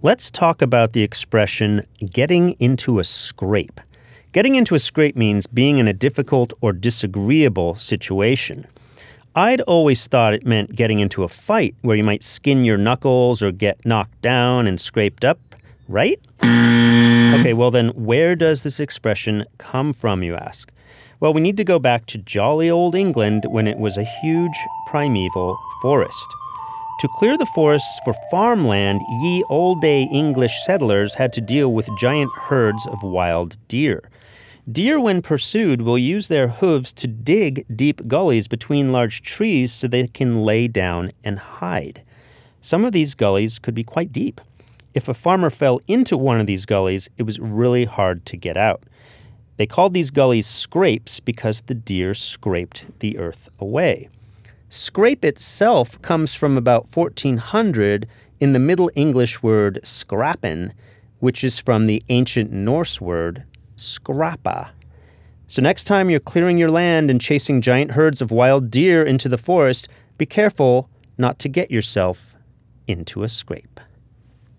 Let's talk about the expression getting into a scrape. Getting into a scrape means being in a difficult or disagreeable situation. I'd always thought it meant getting into a fight where you might skin your knuckles or get knocked down and scraped up, right? Okay, well then, where does this expression come from, you ask? Well, we need to go back to jolly old England when it was a huge primeval forest. To clear the forests for farmland, ye old day English settlers had to deal with giant herds of wild deer. Deer, when pursued, will use their hooves to dig deep gullies between large trees so they can lay down and hide. Some of these gullies could be quite deep. If a farmer fell into one of these gullies, it was really hard to get out. They called these gullies scrapes because the deer scraped the earth away. Scrape itself comes from about 1400 in the Middle English word scrappen, which is from the ancient Norse word scrappa. So next time you're clearing your land and chasing giant herds of wild deer into the forest, be careful not to get yourself into a scrape.